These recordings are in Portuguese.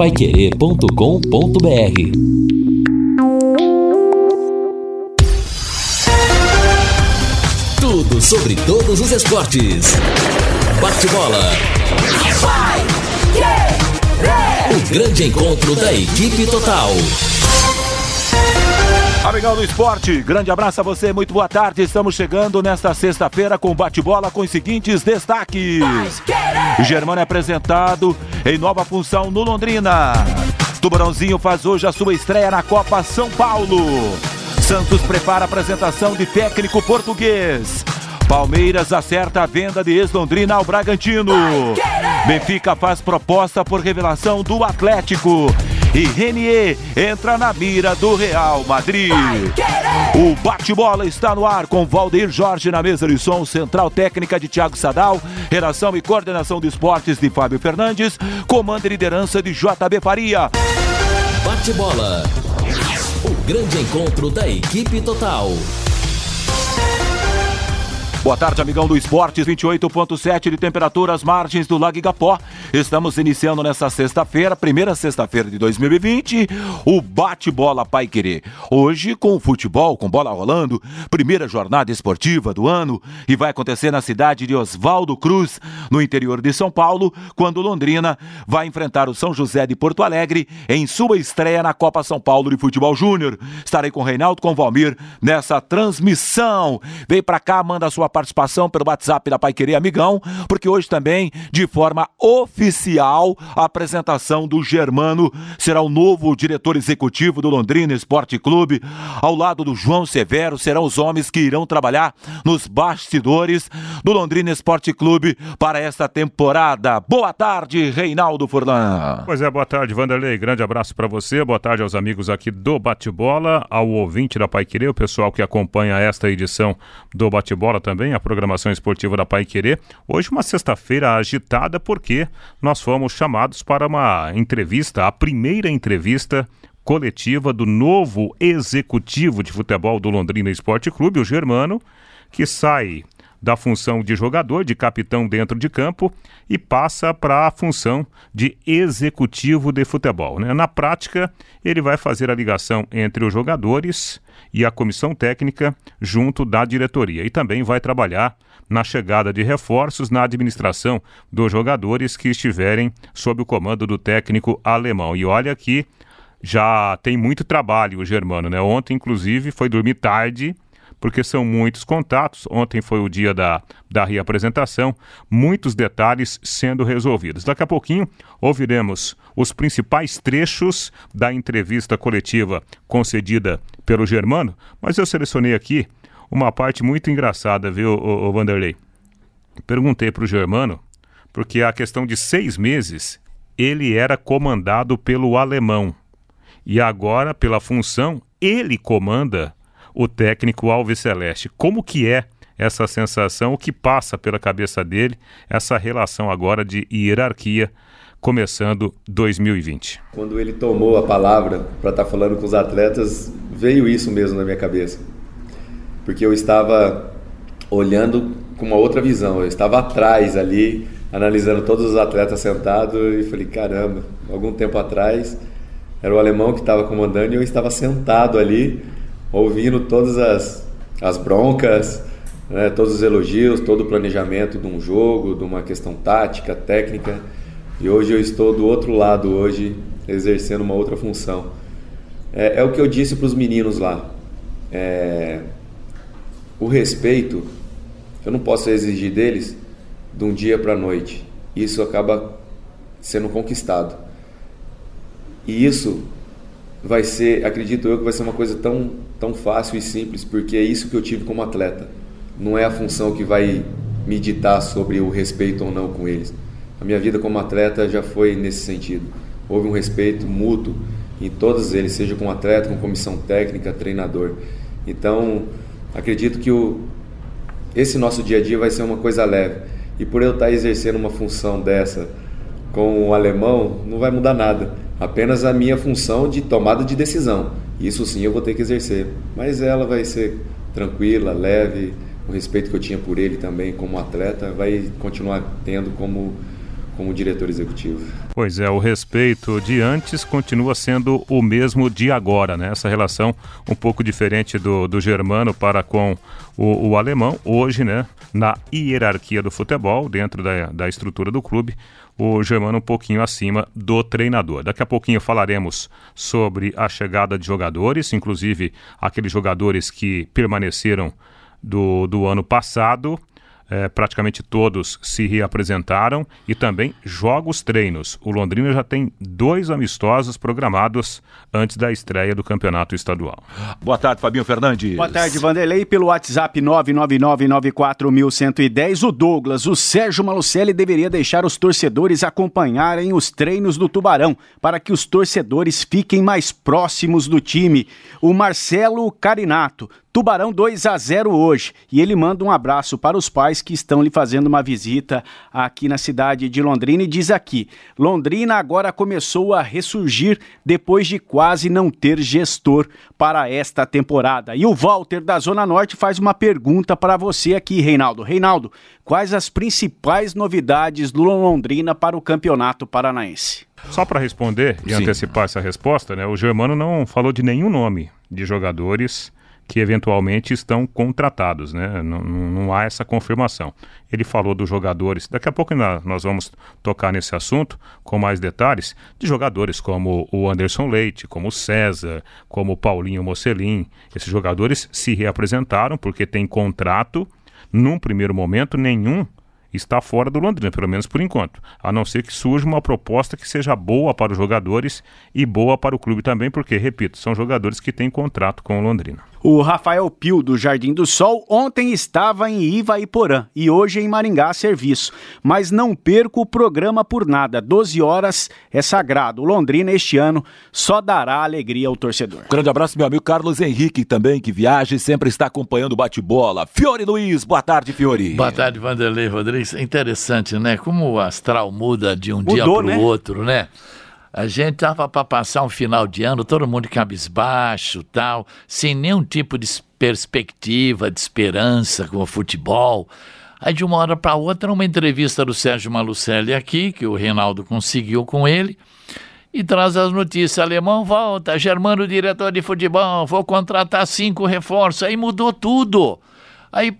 paiquerê.com.br Tudo sobre todos os esportes. Bate-bola. O grande encontro da equipe total. Amigão do esporte, grande abraço a você, muito boa tarde. Estamos chegando nesta sexta-feira com bate-bola com os seguintes destaques. Germano é apresentado em nova função no Londrina. Tubarãozinho faz hoje a sua estreia na Copa São Paulo. Santos prepara a apresentação de técnico português. Palmeiras acerta a venda de ex-Londrina ao Bragantino. Benfica faz proposta por revelação do Atlético. E Renier entra na mira do Real Madrid. O bate-bola está no ar com Valdeir Jorge na mesa de som, central técnica de Thiago Sadal, redação e coordenação de esportes de Fábio Fernandes, comando e liderança de JB Faria. Bate-bola. O grande encontro da equipe total. Boa tarde, amigão do Esportes, 28.7 de temperatura margens do Lago Igapó. Estamos iniciando nessa sexta-feira, primeira sexta-feira de 2020, o Bate-Bola Pai Querer. Hoje com futebol, com bola rolando, primeira jornada esportiva do ano e vai acontecer na cidade de Oswaldo Cruz, no interior de São Paulo, quando Londrina vai enfrentar o São José de Porto Alegre em sua estreia na Copa São Paulo de Futebol Júnior. Estarei com Reinaldo, com Valmir nessa transmissão. Vem pra cá, manda sua participação pelo WhatsApp da Pai Querer Amigão, porque hoje também, de forma oficial, a apresentação do Germano será o novo diretor executivo do Londrina Esporte Clube. Ao lado do João Severo serão os homens que irão trabalhar nos bastidores do Londrina Esporte Clube para esta temporada. Boa tarde, Reinaldo Furlan. Pois é, boa tarde, Vanderlei. Grande abraço para você. Boa tarde aos amigos aqui do Bate-Bola, ao ouvinte da Pai Querer, o pessoal que acompanha esta edição do Bate-Bola também também a programação esportiva da Pai Querer. Hoje, uma sexta-feira agitada, porque nós fomos chamados para uma entrevista, a primeira entrevista coletiva do novo executivo de futebol do Londrina Esporte Clube, o Germano, que sai da função de jogador, de capitão dentro de campo e passa para a função de executivo de futebol. Né? Na prática, ele vai fazer a ligação entre os jogadores e a comissão técnica junto da diretoria e também vai trabalhar na chegada de reforços na administração dos jogadores que estiverem sob o comando do técnico alemão. E olha que já tem muito trabalho o Germano, né? Ontem, inclusive, foi dormir tarde porque são muitos contatos. Ontem foi o dia da, da reapresentação, muitos detalhes sendo resolvidos. Daqui a pouquinho ouviremos os principais trechos da entrevista coletiva concedida pelo Germano, mas eu selecionei aqui uma parte muito engraçada, viu, o, o Vanderlei? Perguntei para o Germano, porque a questão de seis meses ele era comandado pelo alemão e agora, pela função, ele comanda o técnico Alves Celeste. Como que é essa sensação, o que passa pela cabeça dele, essa relação agora de hierarquia começando 2020? Quando ele tomou a palavra para estar tá falando com os atletas, veio isso mesmo na minha cabeça. Porque eu estava olhando com uma outra visão, eu estava atrás ali, analisando todos os atletas sentados e falei, caramba, algum tempo atrás era o alemão que estava comandando e eu estava sentado ali ouvindo todas as, as broncas, né, todos os elogios, todo o planejamento de um jogo, de uma questão tática, técnica. E hoje eu estou do outro lado, hoje, exercendo uma outra função. É, é o que eu disse para os meninos lá. É, o respeito, eu não posso exigir deles de um dia para a noite. Isso acaba sendo conquistado. E isso vai ser, acredito eu, que vai ser uma coisa tão, tão fácil e simples, porque é isso que eu tive como atleta. Não é a função que vai me ditar sobre o respeito ou não com eles. A minha vida como atleta já foi nesse sentido. Houve um respeito mútuo em todos eles, seja com atleta, com comissão técnica, treinador. Então, acredito que o, esse nosso dia a dia vai ser uma coisa leve. E por eu estar exercendo uma função dessa com o alemão, não vai mudar nada apenas a minha função de tomada de decisão. Isso sim eu vou ter que exercer, mas ela vai ser tranquila, leve, o respeito que eu tinha por ele também como atleta vai continuar tendo como como diretor executivo. Pois é, o respeito de antes continua sendo o mesmo de agora, né? Essa relação um pouco diferente do, do germano para com o, o alemão. Hoje, né, na hierarquia do futebol, dentro da, da estrutura do clube, o Germano um pouquinho acima do treinador. Daqui a pouquinho falaremos sobre a chegada de jogadores, inclusive aqueles jogadores que permaneceram do, do ano passado é, praticamente todos se reapresentaram e também jogos treinos. O Londrina já tem dois amistosos programados antes da estreia do campeonato estadual. Boa tarde, Fabinho Fernandes. Boa tarde, Vanderlei. Pelo WhatsApp 99994110, o Douglas, o Sérgio Malucelli deveria deixar os torcedores acompanharem os treinos do Tubarão para que os torcedores fiquem mais próximos do time. O Marcelo Carinato, Tubarão 2 a 0 hoje. E ele manda um abraço para os pais que estão lhe fazendo uma visita aqui na cidade de Londrina e diz aqui: Londrina agora começou a ressurgir depois de quase não ter gestor para esta temporada. E o Walter da Zona Norte faz uma pergunta para você aqui, Reinaldo. Reinaldo, quais as principais novidades do Londrina para o Campeonato Paranaense? Só para responder e Sim. antecipar essa resposta, né? O Germano não falou de nenhum nome de jogadores que eventualmente estão contratados, né? Não, não, há essa confirmação. Ele falou dos jogadores, daqui a pouco nós vamos tocar nesse assunto com mais detalhes, de jogadores como o Anderson Leite, como o César, como o Paulinho Mocelin. Esses jogadores se reapresentaram porque têm contrato. Num primeiro momento, nenhum está fora do Londrina, pelo menos por enquanto. A não ser que surja uma proposta que seja boa para os jogadores e boa para o clube também, porque, repito, são jogadores que têm contrato com o Londrina. O Rafael Pio, do Jardim do Sol, ontem estava em Ivaiporã e hoje em Maringá a serviço. Mas não perco o programa por nada. 12 horas é sagrado. Londrina este ano só dará alegria ao torcedor. Grande abraço, meu amigo Carlos Henrique também, que viaja e sempre está acompanhando o bate-bola. Fiore Luiz, boa tarde, Fiore. Boa tarde, Vanderlei Rodrigues. É interessante, né? Como o astral muda de um Mudou, dia para o né? outro, né? A gente tava para passar um final de ano, todo mundo cabisbaixo, tal, sem nenhum tipo de perspectiva, de esperança com o futebol. Aí de uma hora para outra, uma entrevista do Sérgio Malucelli aqui, que o Reinaldo conseguiu com ele, e traz as notícias: alemão volta, Germano diretor de futebol, vou contratar cinco reforços. Aí mudou tudo. Aí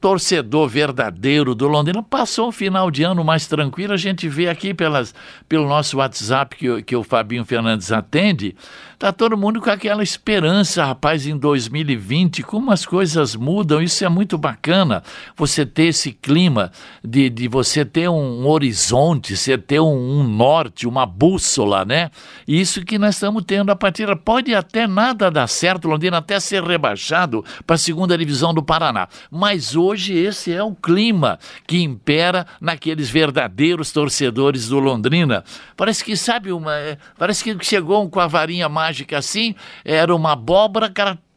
torcedor verdadeiro do Londrina passou um final de ano mais tranquilo. A gente vê aqui pelas, pelo nosso WhatsApp que, que o Fabinho Fernandes atende, Tá todo mundo com aquela esperança, rapaz, em 2020, como as coisas mudam, isso é muito bacana. Você ter esse clima de, de você ter um horizonte, você ter um, um norte, uma bússola, né? Isso que nós estamos tendo a partir. Pode até nada dar certo, Londrina até ser rebaixado para a segunda divisão do Paraná. Mas hoje esse é o clima que impera naqueles verdadeiros torcedores do Londrina. Parece que, sabe, uma, é, parece que chegou com a varinha mágica mágica assim, era uma abóbora,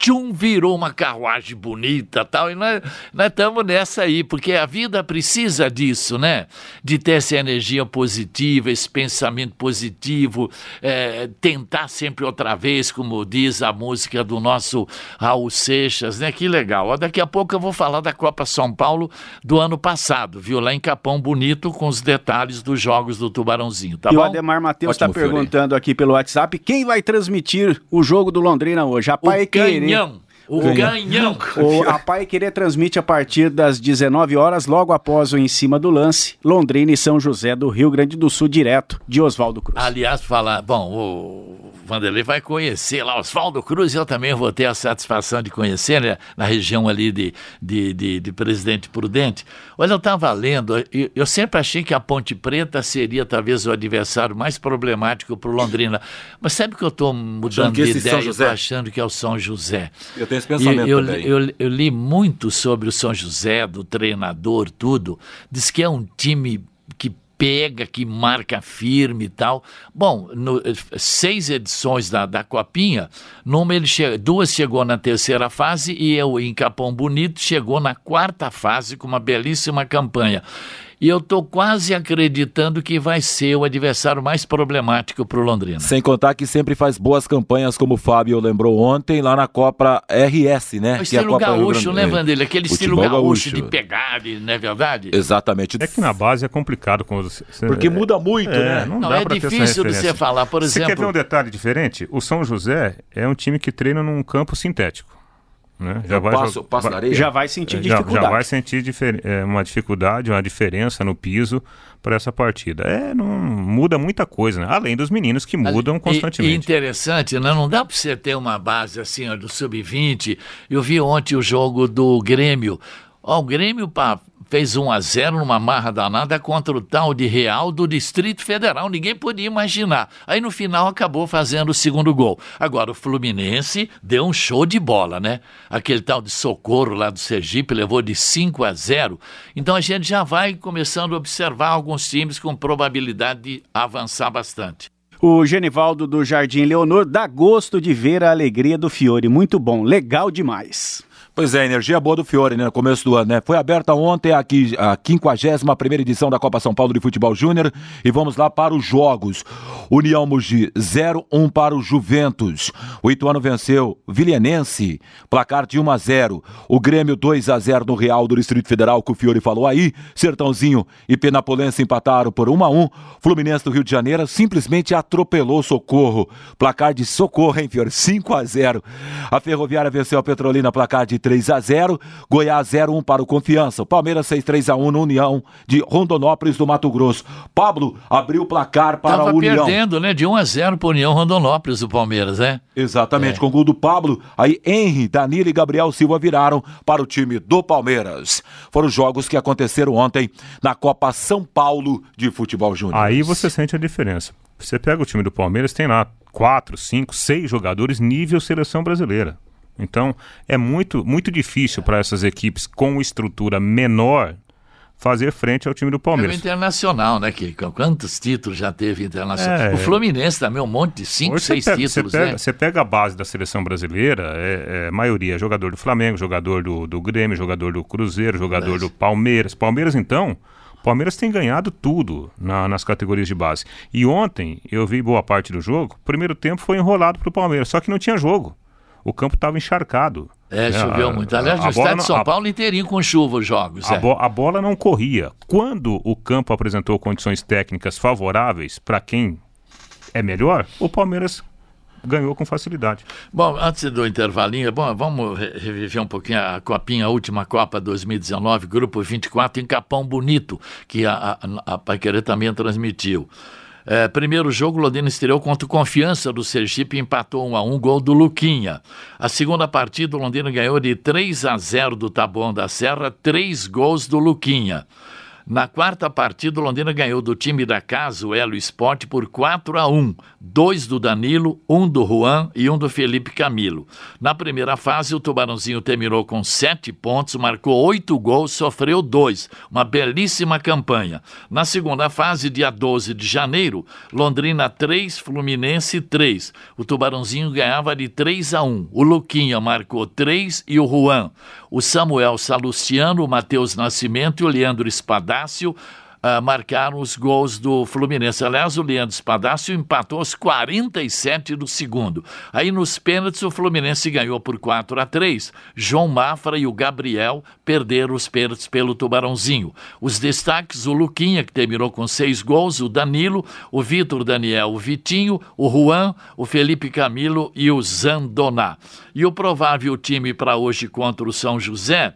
tchum, virou uma carruagem bonita tal. E nós estamos nessa aí, porque a vida precisa disso, né? De ter essa energia positiva, esse pensamento positivo, é, tentar sempre outra vez, como diz a música do nosso Raul Seixas, né? Que legal. Daqui a pouco eu vou falar da Copa São Paulo do ano passado, viu? Lá em Capão Bonito, com os detalhes dos jogos do Tubarãozinho, tá e bom? o Ademar Matheus está perguntando aqui pelo WhatsApp quem vai transmitir o jogo do Londrina hoje. A Pai Querer canhão. O canhão. O, a Pai Querer transmite a partir das 19 horas, logo após o Em Cima do Lance, Londrina e São José do Rio Grande do Sul, direto de Oswaldo Cruz. Aliás, falar, bom, o Vanderlei vai conhecer lá Oswaldo Cruz, eu também vou ter a satisfação de conhecer, né, na região ali de, de, de, de Presidente Prudente. Olha, eu estava lendo, eu, eu, sempre achei que a Ponte Preta seria talvez o adversário mais problemático para o Londrina, mas sabe que eu estou mudando de ideia, achando que é o São José. Eu tenho esse pensamento eu, também. Eu, eu, eu li muito sobre o São José, do treinador, tudo, diz que é um time que pega, que marca firme e tal. Bom, no, seis edições da, da Copinha, numa ele duas chegou na terceira fase e eu, em Capão Bonito, chegou na quarta fase com uma belíssima campanha. E eu estou quase acreditando que vai ser o adversário mais problemático para o Londrina. Sem contar que sempre faz boas campanhas, como o Fábio lembrou ontem, lá na Copa RS, né? O que estilo é a Copa gaúcho, né, Vanderlei? Aquele Futebol estilo gaúcho, gaúcho. de pegada, não é verdade? Exatamente. É que na base é complicado. Quando você, Porque muda muito, é, né? Não, Não, dá é difícil de você falar, por Você quer ver exemplo. um detalhe diferente? O São José é um time que treina num campo sintético. Né? Já vai passo, passo vai-? Já vai sentir É, já, dificuldade. já vai sentir difer- é, uma dificuldade, uma diferença no piso para essa partida. É, não muda muita coisa, né? além dos meninos que mudam E- E, constantemente. interessante, né? Não dá para você ter uma base assim, ó, do sub-20. Eu vi ontem o jogo do Grêmio. Ó, o Grêmio pá, fez 1 a 0 numa marra danada contra o tal de Real do Distrito Federal. Ninguém podia imaginar. Aí no final acabou fazendo o segundo gol. Agora o Fluminense deu um show de bola, né? Aquele tal de Socorro lá do Sergipe levou de 5 a 0. Então a gente já vai começando a observar alguns times com probabilidade de avançar bastante. O Genivaldo do Jardim Leonor dá gosto de ver a alegria do Fiore. Muito bom, legal demais. Pois é, energia boa do Fiore, né? No começo do ano, né? Foi aberta ontem aqui a 51 edição da Copa São Paulo de Futebol Júnior e vamos lá para os jogos. União Mogi 0-1 para o Juventus. O Ituano venceu Vilhenense, placar de 1 a 0. O Grêmio 2 a 0 no Real do Distrito Federal, que o Fiore falou aí. Sertãozinho e Penapolense empataram por 1 a 1. Fluminense do Rio de Janeiro simplesmente atropelou o Socorro. Placar de Socorro, hein, Fiore? 5 a 0. A Ferroviária venceu a Petrolina, placar de 3 a 0. Goiás 0 1 para o Confiança. O Palmeiras 6 3 a 1 no União de Rondonópolis do Mato Grosso. Pablo abriu o placar para Tava a União. perdendo, né? De 1 a 0 para União Rondonópolis, o Palmeiras, né? Exatamente, com o gol do Pablo. Aí Henry, Danilo e Gabriel Silva viraram para o time do Palmeiras. Foram os jogos que aconteceram ontem na Copa São Paulo de Futebol Júnior. Aí você sente a diferença. Você pega o time do Palmeiras, tem lá quatro, cinco, seis jogadores nível seleção brasileira. Então é muito, muito difícil para essas equipes com estrutura menor fazer frente ao time do É o Palmeiras. internacional, né? Que, quantos títulos já teve internacional? É. o Fluminense também, um monte de 5, Hoje você 6 pega, títulos, você pega, né? você pega a base da seleção brasileira, é, é maioria jogador do Flamengo, jogador do, do Grêmio, jogador do Cruzeiro, jogador Verdade. do Palmeiras. Palmeiras, então, Palmeiras tem ganhado tudo na- nas categorias de base. E ontem, eu vi boa parte do jogo, o primeiro tempo foi enrolado pro Palmeiras, só que não tinha jogo. O campo estava encharcado. É, né? choveu A- muito. Aliás, a no estado de São a- Paulo inteirinho com chuva os jogos. a, é. bo- a bola não corria. Quando o campo apresentou condições técnicas favoráveis para quem é melhor, o Palmeiras ganhou com facilidade. Bom, antes do intervalinho, bom, vamos re- reviver um pouquinho a Copinha, a última Copa 2019, Grupo 24, em Capão Bonito, que a, a, a Paiquerê também transmitiu. É, primeiro jogo, Londrina estreou contra o Confiança do Sergipe e empatou 1 a 1 gol do Luquinha. A segunda partida, o Londrina ganhou de 3 a 0 do Taboão da Serra, três gols do Luquinha. Na quarta partida, Londrina ganhou do time da casa, o Elo Esporte, por 4 a 1 Dois do Danilo, um do Juan e um do Felipe Camilo. Na primeira fase, o Tubarãozinho terminou com sete pontos, marcou oito gols, sofreu dois. Uma belíssima campanha. Na segunda fase, dia 12 de janeiro, Londrina 3, Fluminense 3. O Tubarãozinho ganhava de 3 a 1 O Luquinha marcou 3 e o Juan. O Samuel Salustiano, o Matheus Nascimento e o Leandro Espadácio ah, marcaram os gols do Fluminense. Aliás, o Leandro Espadácio empatou aos 47 do segundo. Aí nos pênaltis o Fluminense ganhou por 4 a 3. João Mafra e o Gabriel perderam os pênaltis pelo Tubarãozinho. Os destaques, o Luquinha, que terminou com seis gols, o Danilo, o Vitor Daniel, o Vitinho, o Juan, o Felipe Camilo e o Zandoná. E o provável time para hoje contra o São José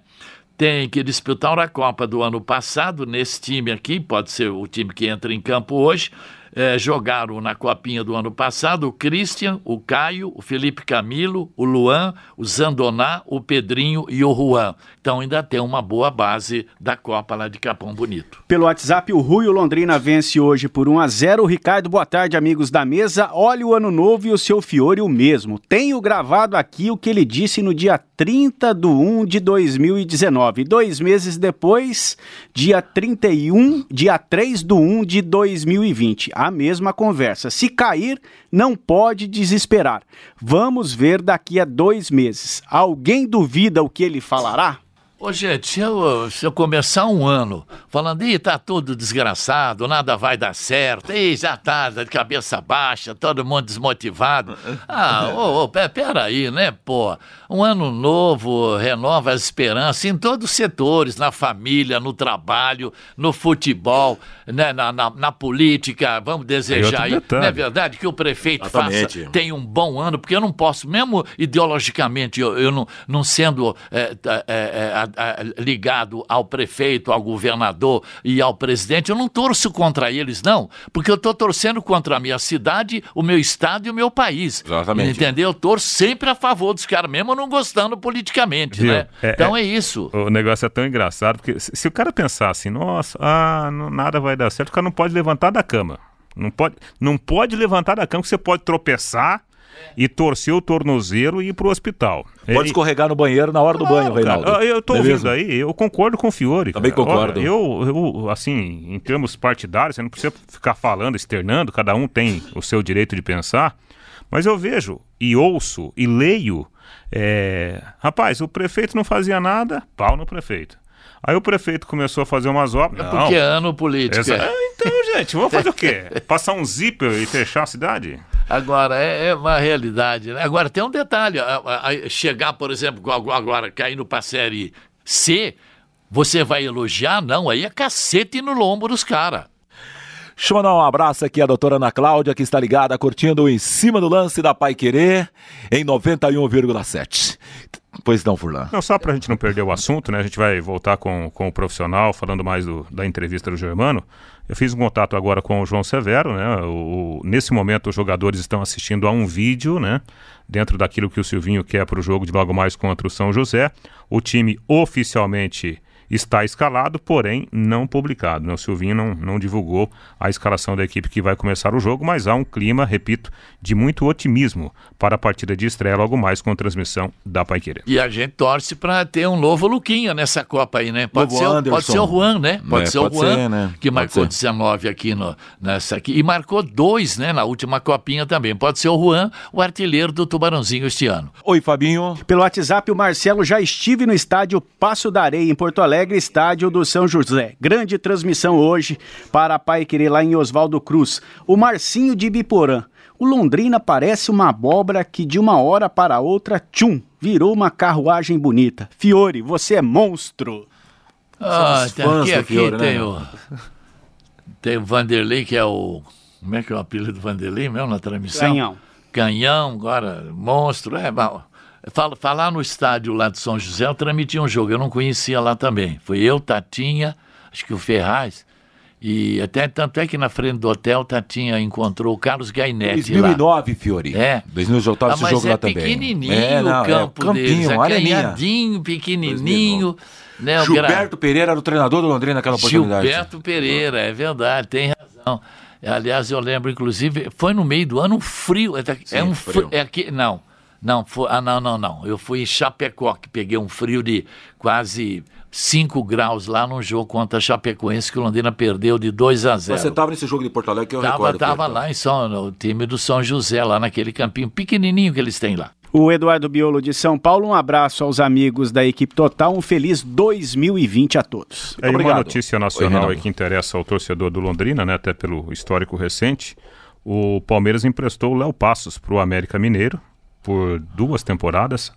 tem que disputar a Copa do ano passado nesse time aqui, pode ser o time que entra em campo hoje. Eh, jogaram na Copinha do ano passado o Christian, o Caio, o Felipe Camilo, o Luan, o Zandoná, o Pedrinho e o Juan. Então ainda tem uma boa base da Copa lá de Capão Bonito. Pelo WhatsApp, o Rui o Londrina vence hoje por 1 a 0 Ricardo, boa tarde, amigos da mesa. Olha o ano novo e o seu Fiore o mesmo. Tenho gravado aqui o que ele disse no dia 30 de 1 de 2019. Dois meses depois, dia 31, dia 3 de 1 de 2020. A mesma conversa. Se cair, não pode desesperar. Vamos ver daqui a dois meses. Alguém duvida o que ele falará? Ô, gente, se eu, se eu começar um ano falando, ih, tá tudo desgraçado, nada vai dar certo, ih, já tá de cabeça baixa, todo mundo desmotivado. Ah, ô, ô, peraí, né, pô? Um ano novo renova as esperanças em todos os setores, na família, no trabalho, no futebol, né, na, na, na política, vamos desejar aí, não é verdade? Que o prefeito Exatamente. faça, tenha um bom ano, porque eu não posso, mesmo ideologicamente, eu, eu não, não sendo é, é, ligado ao prefeito, ao governador e ao presidente, eu não torço contra eles, não, porque eu estou torcendo contra a minha cidade, o meu estado e o meu país. Exatamente. Entendeu? Eu torço sempre a favor dos caras, mesmo não gostando politicamente, Viu? né? É, então é, é, isso. O negócio é tão engraçado, porque se, se o cara pensar assim, nossa, ah, não, nada vai dar certo, o cara não pode levantar da cama. Não pode, não pode levantar da cama, que você pode tropeçar e torcer o tornozelo e ir pro hospital. Pode escorregar no banheiro na hora do banho, Reinaldo. Cara, eu tô Beleza? ouvindo aí, eu concordo com o Fiore. Também cara. concordo. Olha, eu, eu, assim, em termos partidários, você não precisa ficar falando, externando, cada um tem o seu direito de pensar, mas eu vejo e ouço e leio, é... rapaz, o prefeito não fazia nada, pau no prefeito. Aí o prefeito começou a fazer umas obras. É porque é ano político. Essa... É, então, gente, vamos fazer o quê? Passar um zíper e fechar a cidade? Agora, é, é, uma realidade. Né? Agora, tem um detalhe. A, a, a chegar, por exemplo, agora caindo para a série C, você vai elogiar? Não, aí é cacete no lombo dos caras. Deixa eu mandar um abraço aqui à doutora Ana Cláudia, que está ligada, curtindo em cima do lance da Pai Querer, em 91,7. Pois não, Furlan. Não, só para a gente não perder o assunto, né? A gente vai voltar com, com o profissional, falando mais do, da entrevista do Germano. Eu fiz um contato agora com o João Severo, né? O, nesse momento os jogadores estão assistindo a um vídeo, né? Dentro daquilo que o Silvinho quer para o jogo de logo mais contra o São José. O time oficialmente está escalado, porém não publicado. Né? O Silvinho não, não divulgou a escalação da equipe que vai começar o jogo, mas há um clima, repito, de muito otimismo para a partida de estreia logo mais com transmissão da Paiqueira. E a gente torce para ter um novo Luquinha nessa Copa aí, né? Pode, ser, pode ser o Juan, né? Pode é, ser pode o Juan, ser, né? que marcou 19 aqui no, nessa aqui. E marcou dois, né? Na última Copinha também. Pode ser o Juan, o artilheiro do Tubarãozinho este ano. Oi, Fabinho. Pelo WhatsApp, o Marcelo já estive no estádio Passo da Areia, em Porto Alegre Alegre, estádio do São José. Grande transmissão hoje para a Pai Querer lá em Oswaldo Cruz. O Marcinho de Biporã. O Londrina parece uma abóbora que de uma hora para outra, tchum, virou uma carruagem bonita. Fiore, você é monstro. Ah, tem aqui, aqui Fiore, tem né? o tem o Vanderlei que é o como é que é o apelido do Vanderlei mesmo na transmissão? Canhão. Canhão, agora monstro, é, falar no estádio lá de São José, eu transmitia um jogo, eu não conhecia lá também. Foi eu, Tatinha, acho que o Ferraz, e até tanto é que na frente do hotel Tatinha encontrou o Carlos Gainetti 2009, lá. Fiori. É. 2009 ah, esse jogo é lá também. pequenininho é, não, o é campo é, campinho, deles, acanhadinho, pequenininho. Né, Gilberto gra... Pereira era o treinador do Londrina naquela oportunidade. Gilberto Pereira, é verdade, tem razão. Aliás, eu lembro, inclusive, foi no meio do ano um frio. É, Sim, é um frio. É aqui, não, não, foi, ah, não, não, não. Eu fui em Chapecó, que peguei um frio de quase 5 graus lá num jogo contra a Chapecoense, que o Londrina perdeu de 2 a 0. Mas você estava nesse jogo de Porto Alegre que eu tava, recordo. Estava lá em São, no time do São José, lá naquele campinho pequenininho que eles têm lá. O Eduardo Biolo de São Paulo, um abraço aos amigos da equipe total, um feliz 2020 a todos. É uma notícia nacional Oi, que interessa ao torcedor do Londrina, né, até pelo histórico recente. O Palmeiras emprestou o Léo Passos para o América Mineiro, por duas temporadas,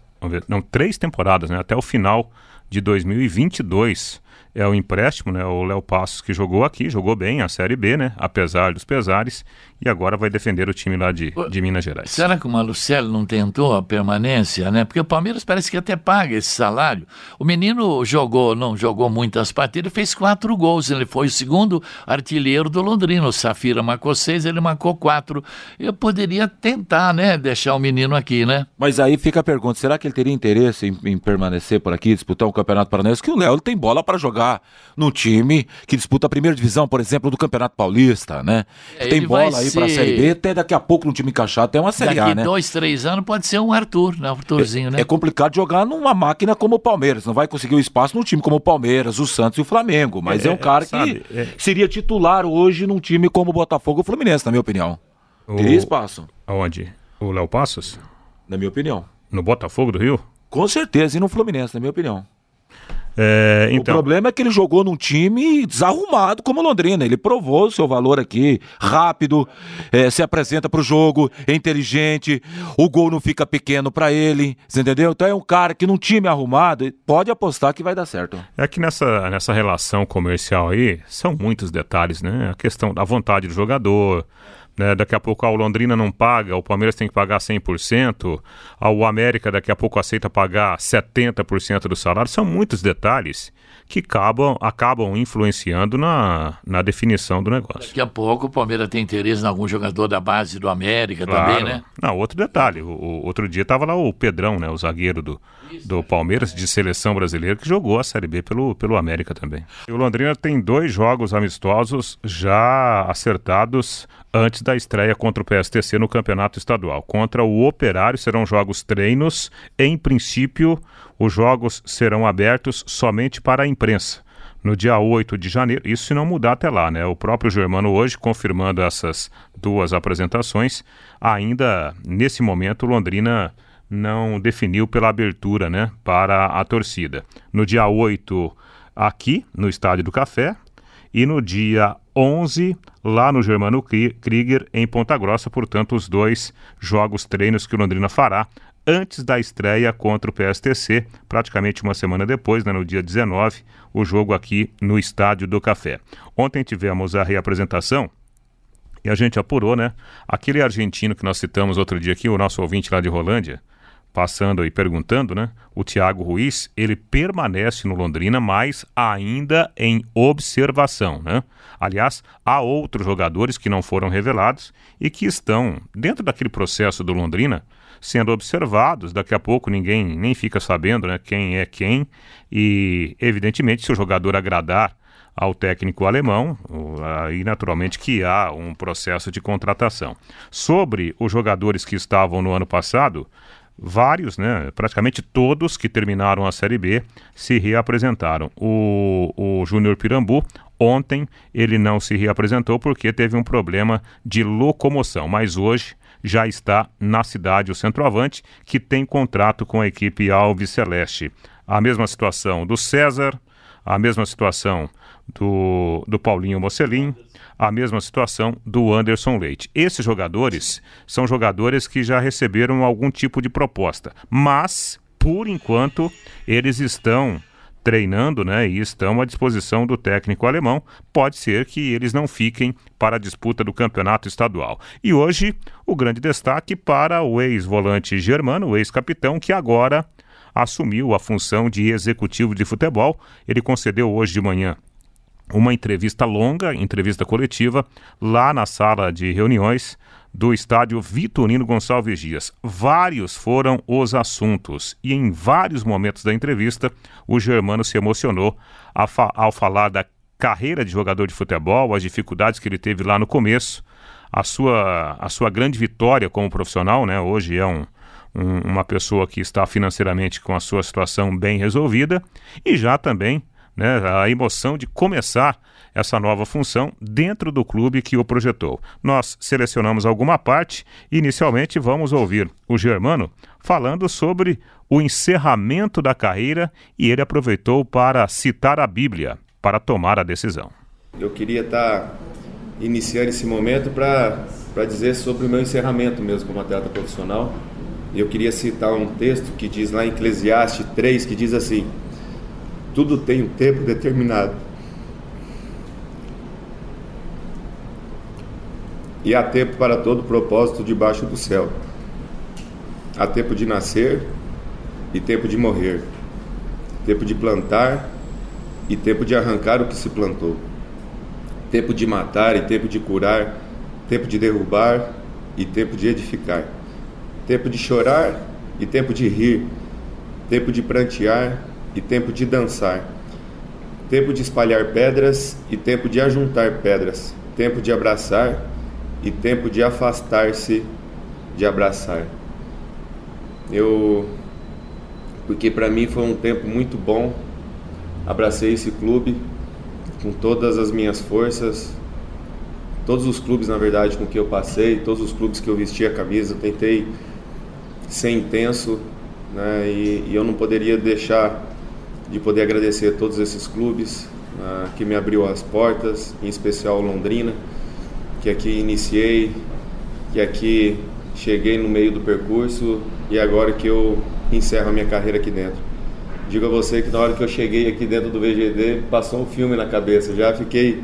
não, três temporadas, né, até o final de 2022 é o empréstimo, né? O Léo Passos que jogou aqui, jogou bem a Série B, né? Apesar dos pesares, e agora vai defender o time lá de, de Minas Gerais. Será que o Malucelli não tentou a permanência, né? Porque o Palmeiras parece que até paga esse salário. O menino jogou, não jogou muitas partidas, fez quatro gols. Ele foi o segundo artilheiro do Londrina. O Safira marcou seis, ele marcou quatro. Eu poderia tentar, né? Deixar o menino aqui, né? Mas aí fica a pergunta: será que ele teria interesse em, em permanecer por aqui, disputar um campeonato paranaense? Que o Léo tem bola para jogar jogar num time que disputa a primeira divisão, por exemplo, do Campeonato Paulista, né? É, tem bola aí ser... para a Série B, até daqui a pouco no time encaixado tem uma Série daqui A, né? dois, três anos pode ser um Arthur, né? Arthurzinho, é, né? É complicado jogar numa máquina como o Palmeiras, não vai conseguir o espaço num time como o Palmeiras, o Santos e o Flamengo, mas é, é um cara sabe, que é. seria titular hoje num time como o Botafogo e o Fluminense, na minha opinião. O... Teria espaço. Aonde? O Léo Passos? Na minha opinião. No Botafogo do Rio? Com certeza, e no Fluminense, na minha opinião. É, então... O problema é que ele jogou num time desarrumado como Londrina. Ele provou o seu valor aqui, rápido, é, se apresenta para o jogo, é inteligente, o gol não fica pequeno para ele, você entendeu? Então é um cara que num time arrumado pode apostar que vai dar certo. É que nessa, nessa relação comercial aí são muitos detalhes, né? A questão da vontade do jogador, né? Daqui a pouco ah, o Londrina não paga, o Palmeiras tem que pagar 100%, ah, o América daqui a pouco aceita pagar 70% do salário. São muitos detalhes que acabam, acabam influenciando na, na definição do negócio. Daqui a pouco o Palmeiras tem interesse em algum jogador da base do América claro. também, né? Não, outro detalhe, o, o outro dia estava lá o Pedrão, né, o zagueiro do, do Palmeiras, de seleção brasileira, que jogou a Série B pelo, pelo América também. E o Londrina tem dois jogos amistosos já acertados antes da estreia contra o PSTC no Campeonato Estadual. Contra o Operário serão jogos treinos. Em princípio, os jogos serão abertos somente para a imprensa. No dia 8 de janeiro, isso se não mudar até lá, né? O próprio Germano hoje confirmando essas duas apresentações. Ainda nesse momento, Londrina não definiu pela abertura, né, para a torcida. No dia 8, aqui no Estádio do Café, e no dia 11 lá no Germano Krieger em Ponta Grossa, portanto os dois jogos treinos que o Londrina fará antes da estreia contra o PSTC, praticamente uma semana depois, né, no dia 19, o jogo aqui no Estádio do Café. Ontem tivemos a reapresentação e a gente apurou, né? Aquele argentino que nós citamos outro dia aqui, o nosso ouvinte lá de Rolândia, passando e perguntando, né? O Thiago Ruiz, ele permanece no Londrina, mas ainda em observação, né? Aliás, há outros jogadores que não foram revelados e que estão dentro daquele processo do Londrina sendo observados. Daqui a pouco ninguém nem fica sabendo, né, quem é quem e evidentemente se o jogador agradar ao técnico alemão, aí naturalmente que há um processo de contratação. Sobre os jogadores que estavam no ano passado, vários, né, praticamente todos que terminaram a Série B se reapresentaram. O, o Júnior Pirambu, ontem, ele não se reapresentou porque teve um problema de locomoção, mas hoje já está na cidade o centroavante, que tem contrato com a equipe Alves Celeste. A mesma situação do César, a mesma situação do, do Paulinho Mocelin, a mesma situação do Anderson Leite. Esses jogadores são jogadores que já receberam algum tipo de proposta, mas, por enquanto, eles estão treinando né, e estão à disposição do técnico alemão. Pode ser que eles não fiquem para a disputa do campeonato estadual. E hoje, o grande destaque para o ex-volante germano, o ex-capitão, que agora assumiu a função de executivo de futebol. Ele concedeu hoje de manhã uma entrevista longa, entrevista coletiva, lá na sala de reuniões do estádio Vitorino Gonçalves Dias. Vários foram os assuntos e em vários momentos da entrevista o Germano se emocionou ao falar da carreira de jogador de futebol, as dificuldades que ele teve lá no começo, a sua, a sua grande vitória como profissional, né? Hoje é um, um, uma pessoa que está financeiramente com a sua situação bem resolvida e já também né, a emoção de começar essa nova função dentro do clube que o projetou. Nós selecionamos alguma parte e inicialmente vamos ouvir o Germano falando sobre o encerramento da carreira e ele aproveitou para citar a Bíblia para tomar a decisão. Eu queria estar tá iniciando esse momento para dizer sobre o meu encerramento mesmo como atleta profissional. Eu queria citar um texto que diz lá em Eclesiastes 3, que diz assim: tudo tem um tempo determinado. E há tempo para todo propósito debaixo do céu. Há tempo de nascer e tempo de morrer. Tempo de plantar e tempo de arrancar o que se plantou. Tempo de matar e tempo de curar. Tempo de derrubar e tempo de edificar. Tempo de chorar e tempo de rir. Tempo de prantear e tempo de dançar, tempo de espalhar pedras e tempo de ajuntar pedras, tempo de abraçar e tempo de afastar-se de abraçar. Eu porque para mim foi um tempo muito bom. Abracei esse clube com todas as minhas forças, todos os clubes na verdade com que eu passei, todos os clubes que eu vesti a camisa, eu tentei ser intenso, né? E, e eu não poderia deixar de poder agradecer a todos esses clubes uh, que me abriu as portas, em especial Londrina, que aqui iniciei, que aqui cheguei no meio do percurso e agora que eu encerro a minha carreira aqui dentro. Digo a você que na hora que eu cheguei aqui dentro do VGD, passou um filme na cabeça. Já fiquei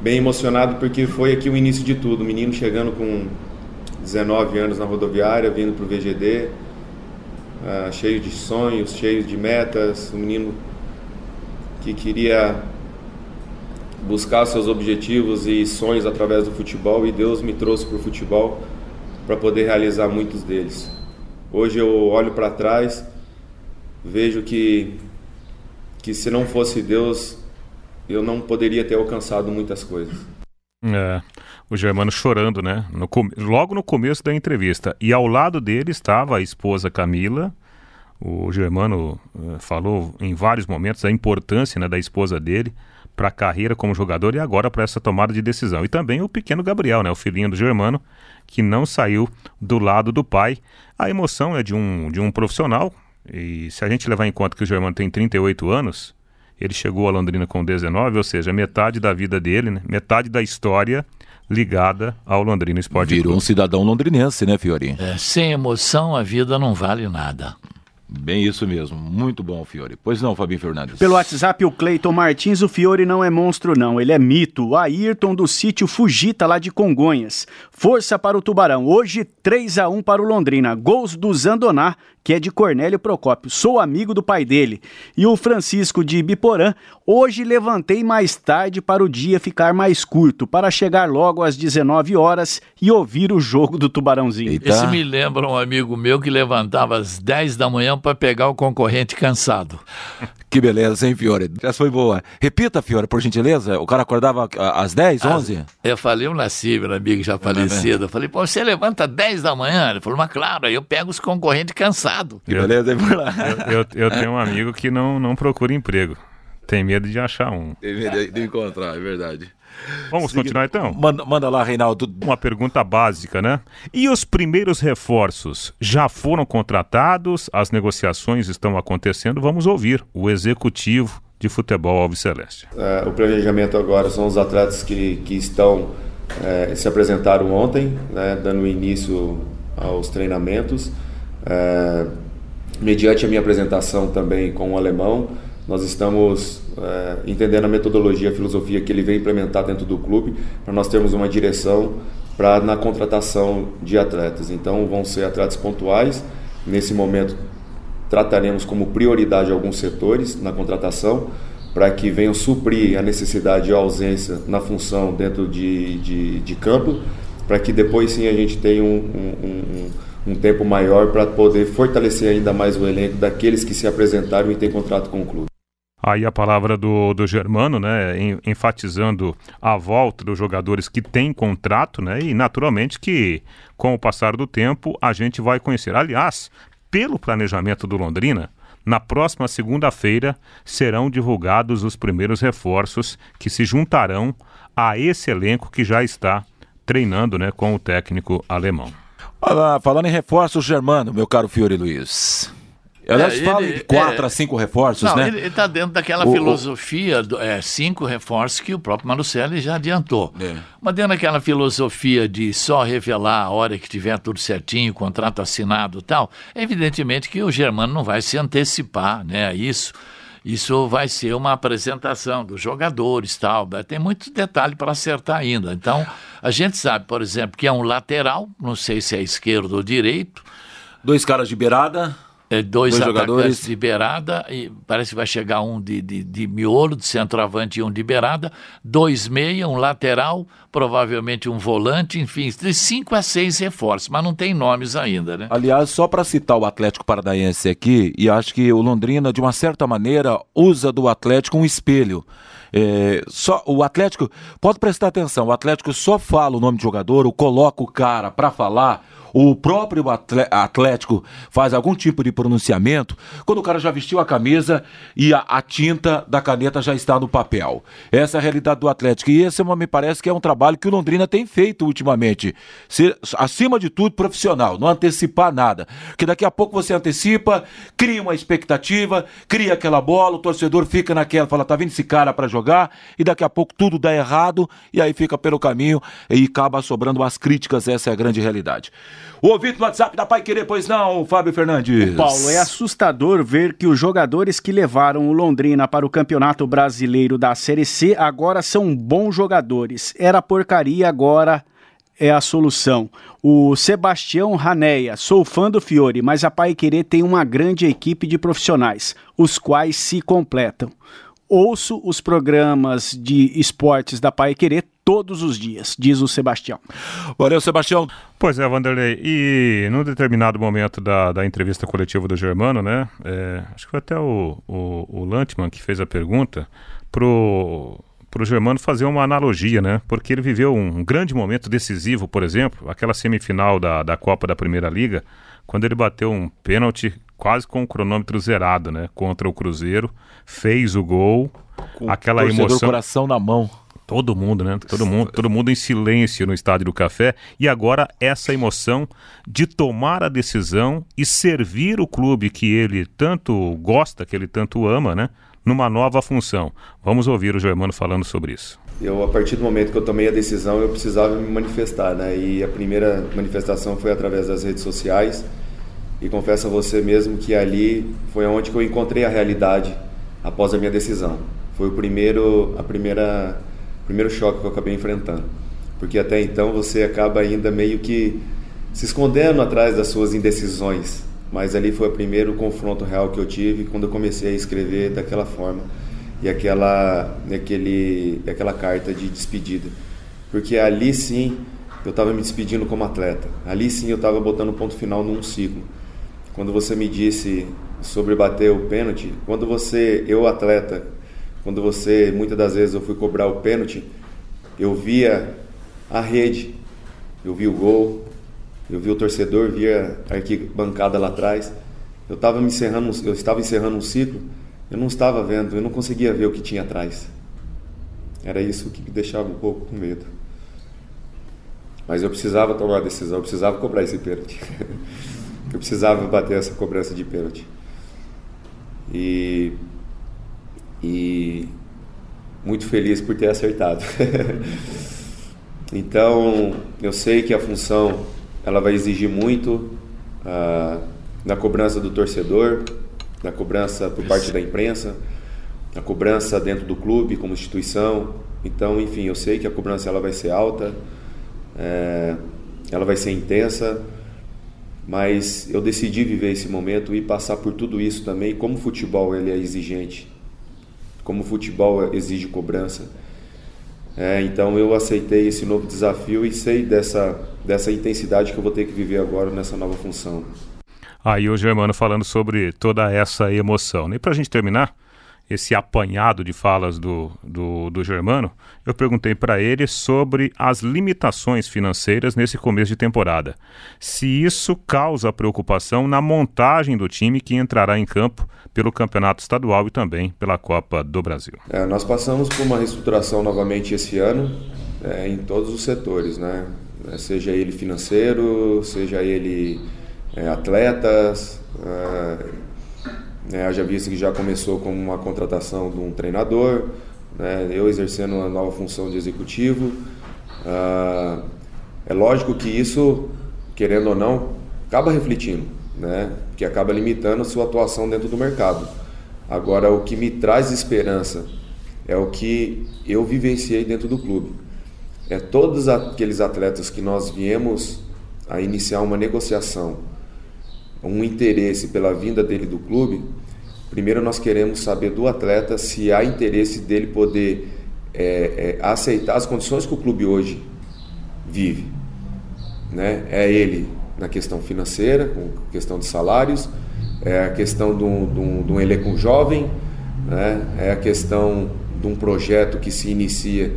bem emocionado porque foi aqui o início de tudo. O menino chegando com 19 anos na rodoviária, vindo para o VGD, uh, cheio de sonhos, cheio de metas, um menino que queria buscar seus objetivos e sonhos através do futebol e Deus me trouxe para o futebol para poder realizar muitos deles. Hoje eu olho para trás, vejo que que se não fosse Deus, eu não poderia ter alcançado muitas coisas. É, o Germano chorando, né? No, logo no começo da entrevista. E ao lado dele estava a esposa Camila. O Germano uh, falou em vários momentos a importância né, da esposa dele para a carreira como jogador e agora para essa tomada de decisão. E também o pequeno Gabriel, né, o filhinho do Germano, que não saiu do lado do pai. A emoção é de um, de um profissional. E se a gente levar em conta que o Germano tem 38 anos, ele chegou a Londrina com 19, ou seja, metade da vida dele, né? metade da história ligada ao Londrina Esporte Virou Clube. um cidadão londrinense, né, Fiori? É, sem emoção, a vida não vale nada. Bem isso mesmo, muito bom, Fiore. Pois não, Fabinho Fernandes. Pelo WhatsApp, o Cleiton Martins, o Fiore não é monstro não, ele é mito. O Ayrton do sítio Fugita, lá de Congonhas. Força para o Tubarão, hoje 3 a 1 para o Londrina. Gols do Zandoná que é de Cornélio Procópio. Sou amigo do pai dele. E o Francisco de Biporã, hoje levantei mais tarde para o dia ficar mais curto, para chegar logo às 19 horas e ouvir o jogo do Tubarãozinho. Eita. Esse me lembra um amigo meu que levantava às 10 da manhã para pegar o concorrente cansado. Que beleza, hein, Fiore? Essa foi boa. Repita, Fiore, por gentileza. O cara acordava às 10, 11? eu falei, eu nasci, meu amigo já falecido. Eu falei, pô, você levanta 10 da manhã? Ele falou, mas claro, aí eu pego os concorrentes cansados. Que beleza, hein, por lá. Eu, eu, eu, tenho um amigo que não, não procura emprego. Tem medo de achar um. Tem medo de encontrar, é verdade. Vamos continuar então? Manda, manda, lá, Reinaldo. Uma pergunta básica, né? E os primeiros reforços já foram contratados? As negociações estão acontecendo? Vamos ouvir o executivo de futebol Alves Celeste. É, o planejamento agora são os atletas que, que estão é, se apresentaram ontem, né, dando início aos treinamentos. É, mediante a minha apresentação também com o alemão, nós estamos é, entendendo a metodologia, a filosofia que ele vem implementar dentro do clube, para nós termos uma direção para na contratação de atletas. Então vão ser atletas pontuais. Nesse momento trataremos como prioridade alguns setores na contratação para que venham suprir a necessidade de ausência na função dentro de, de, de campo, para que depois sim a gente tenha um, um, um, um tempo maior para poder fortalecer ainda mais o elenco daqueles que se apresentaram e têm contrato com o clube. Aí a palavra do, do Germano, né, enfatizando a volta dos jogadores que têm contrato, né, e naturalmente que com o passar do tempo a gente vai conhecer. Aliás, pelo planejamento do Londrina, na próxima segunda-feira serão divulgados os primeiros reforços que se juntarão a esse elenco que já está treinando, né, com o técnico alemão. Falando em reforços, Germano, meu caro Fiore Luiz. Aliás, é, fala de quatro é, a cinco reforços, não, né? Ele está dentro daquela o, filosofia, o... é, cinco reforços que o próprio Malucelli já adiantou. É. Mas dentro daquela filosofia de só revelar a hora que tiver tudo certinho, contrato assinado e tal, evidentemente que o Germano não vai se antecipar né, a isso. Isso vai ser uma apresentação dos jogadores tal. Tem muito detalhe para acertar ainda. Então, a gente sabe, por exemplo, que é um lateral, não sei se é esquerdo ou direito. Dois caras de beirada. É, dois, dois jogadores de beirada, e parece que vai chegar um de, de, de miolo, de centroavante e um de beirada, dois meia, um lateral, provavelmente um volante, enfim, de cinco a seis reforços, mas não tem nomes ainda, né? Aliás, só para citar o Atlético Paranaense aqui, e acho que o Londrina, de uma certa maneira, usa do Atlético um espelho. É, só o Atlético pode prestar atenção. O Atlético só fala o nome de jogador, ou coloca o cara para falar o próprio Atlético faz algum tipo de pronunciamento quando o cara já vestiu a camisa e a, a, tinta da caneta já está no papel. Essa é a realidade do Atlético. E esse me parece que é um trabalho que o Londrina tem feito ultimamente. Ser, acima de tudo, profissional, não antecipar nada. Porque daqui a pouco você antecipa, cria uma expectativa, cria aquela bola, o torcedor fica naquela, fala, tá vindo esse cara para jogar, e daqui a pouco tudo dá errado, e aí fica pelo caminho e acaba sobrando as críticas, essa é a grande realidade. O ouvinte no WhatsApp da Pai Querer, pois não, Fábio Fernandes. Paulo, é assustador ver que os jogadores que levaram o Londrina para o Campeonato Brasileiro da Série C agora são bons jogadores. Era porcaria, agora é a solução. O Sebastião Raneia, sou fã do Fiore, mas a Pai Querer tem uma grande equipe de profissionais, os quais se completam. Ouço os programas de esportes da Pai Querer todos os dias, diz o Sebastião. Valeu, Sebastião. Pois é, Vanderlei. E num determinado momento da, da entrevista coletiva do Germano, né? É, acho que foi até o, o, o Lantman que fez a pergunta pro para o Germano fazer uma analogia, né? Porque ele viveu um grande momento decisivo, por exemplo, aquela semifinal da, da Copa da Primeira Liga, quando ele bateu um pênalti quase com o cronômetro zerado, né? Contra o Cruzeiro, fez o gol, com aquela emoção. coração na mão. Todo mundo, né? Todo mundo, todo mundo em silêncio no estádio do café. E agora essa emoção de tomar a decisão e servir o clube que ele tanto gosta, que ele tanto ama, né? Numa nova função. Vamos ouvir o Germano falando sobre isso. Eu, a partir do momento que eu tomei a decisão, eu precisava me manifestar, né? E a primeira manifestação foi através das redes sociais. E confesso a você mesmo que ali foi onde eu encontrei a realidade após a minha decisão. Foi o primeiro, a primeira primeiro choque que eu acabei enfrentando. Porque até então você acaba ainda meio que se escondendo atrás das suas indecisões. Mas ali foi o primeiro confronto real que eu tive quando eu comecei a escrever daquela forma e aquela, aquele, aquela carta de despedida. Porque ali sim eu estava me despedindo como atleta. Ali sim eu estava botando ponto final num ciclo. Quando você me disse sobre bater o pênalti, quando você, eu atleta, quando você, muitas das vezes eu fui cobrar o pênalti, eu via a rede, eu vi o gol, eu vi o torcedor, via a arquibancada lá atrás. Eu estava me encerrando, eu estava encerrando um ciclo, eu não estava vendo, eu não conseguia ver o que tinha atrás. Era isso que me deixava um pouco com medo. Mas eu precisava tomar a decisão, eu precisava cobrar esse pênalti. eu precisava bater essa cobrança de pênalti. E e muito feliz por ter acertado. então, eu sei que a função ela vai exigir muito uh, na cobrança do torcedor, na cobrança por parte da imprensa, na cobrança dentro do clube como instituição. Então, enfim, eu sei que a cobrança ela vai ser alta, é, ela vai ser intensa, mas eu decidi viver esse momento e passar por tudo isso também. Como o futebol ele é exigente, como o futebol exige cobrança. É, então eu aceitei esse novo desafio e sei dessa, dessa intensidade que eu vou ter que viver agora nessa nova função. Aí o Germano falando sobre toda essa emoção. E para a gente terminar, esse apanhado de falas do, do, do Germano, eu perguntei para ele sobre as limitações financeiras nesse começo de temporada. Se isso causa preocupação na montagem do time que entrará em campo pelo Campeonato Estadual e também pela Copa do Brasil. É, nós passamos por uma reestruturação novamente esse ano é, em todos os setores, né? É, seja ele financeiro, seja ele é, atletas. Né, já visto que já começou com uma contratação de um treinador, né, eu exercendo uma nova função de executivo. Ah, é lógico que isso, querendo ou não, acaba refletindo, né, que acaba limitando a sua atuação dentro do mercado. Agora, o que me traz esperança é o que eu vivenciei dentro do clube. É todos aqueles atletas que nós viemos a iniciar uma negociação um interesse pela vinda dele do clube, primeiro nós queremos saber do atleta se há interesse dele poder é, é, aceitar as condições que o clube hoje vive. Né? É ele na questão financeira, com questão de salários, é a questão de um, de um, de um elenco jovem, né? é a questão de um projeto que se inicia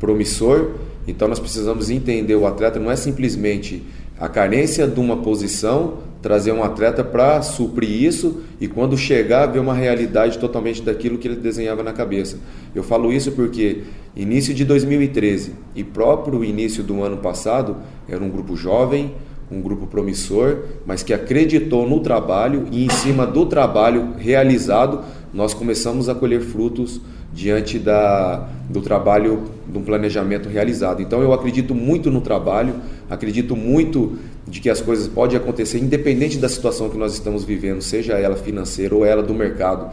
promissor. Então nós precisamos entender o atleta, não é simplesmente a carência de uma posição, trazer um atleta para suprir isso e quando chegar ver uma realidade totalmente daquilo que ele desenhava na cabeça. Eu falo isso porque início de 2013 e próprio início do ano passado era um grupo jovem, um grupo promissor, mas que acreditou no trabalho e em cima do trabalho realizado nós começamos a colher frutos diante da, do trabalho, de um planejamento realizado. Então eu acredito muito no trabalho, acredito muito de que as coisas podem acontecer independente da situação que nós estamos vivendo, seja ela financeira ou ela do mercado,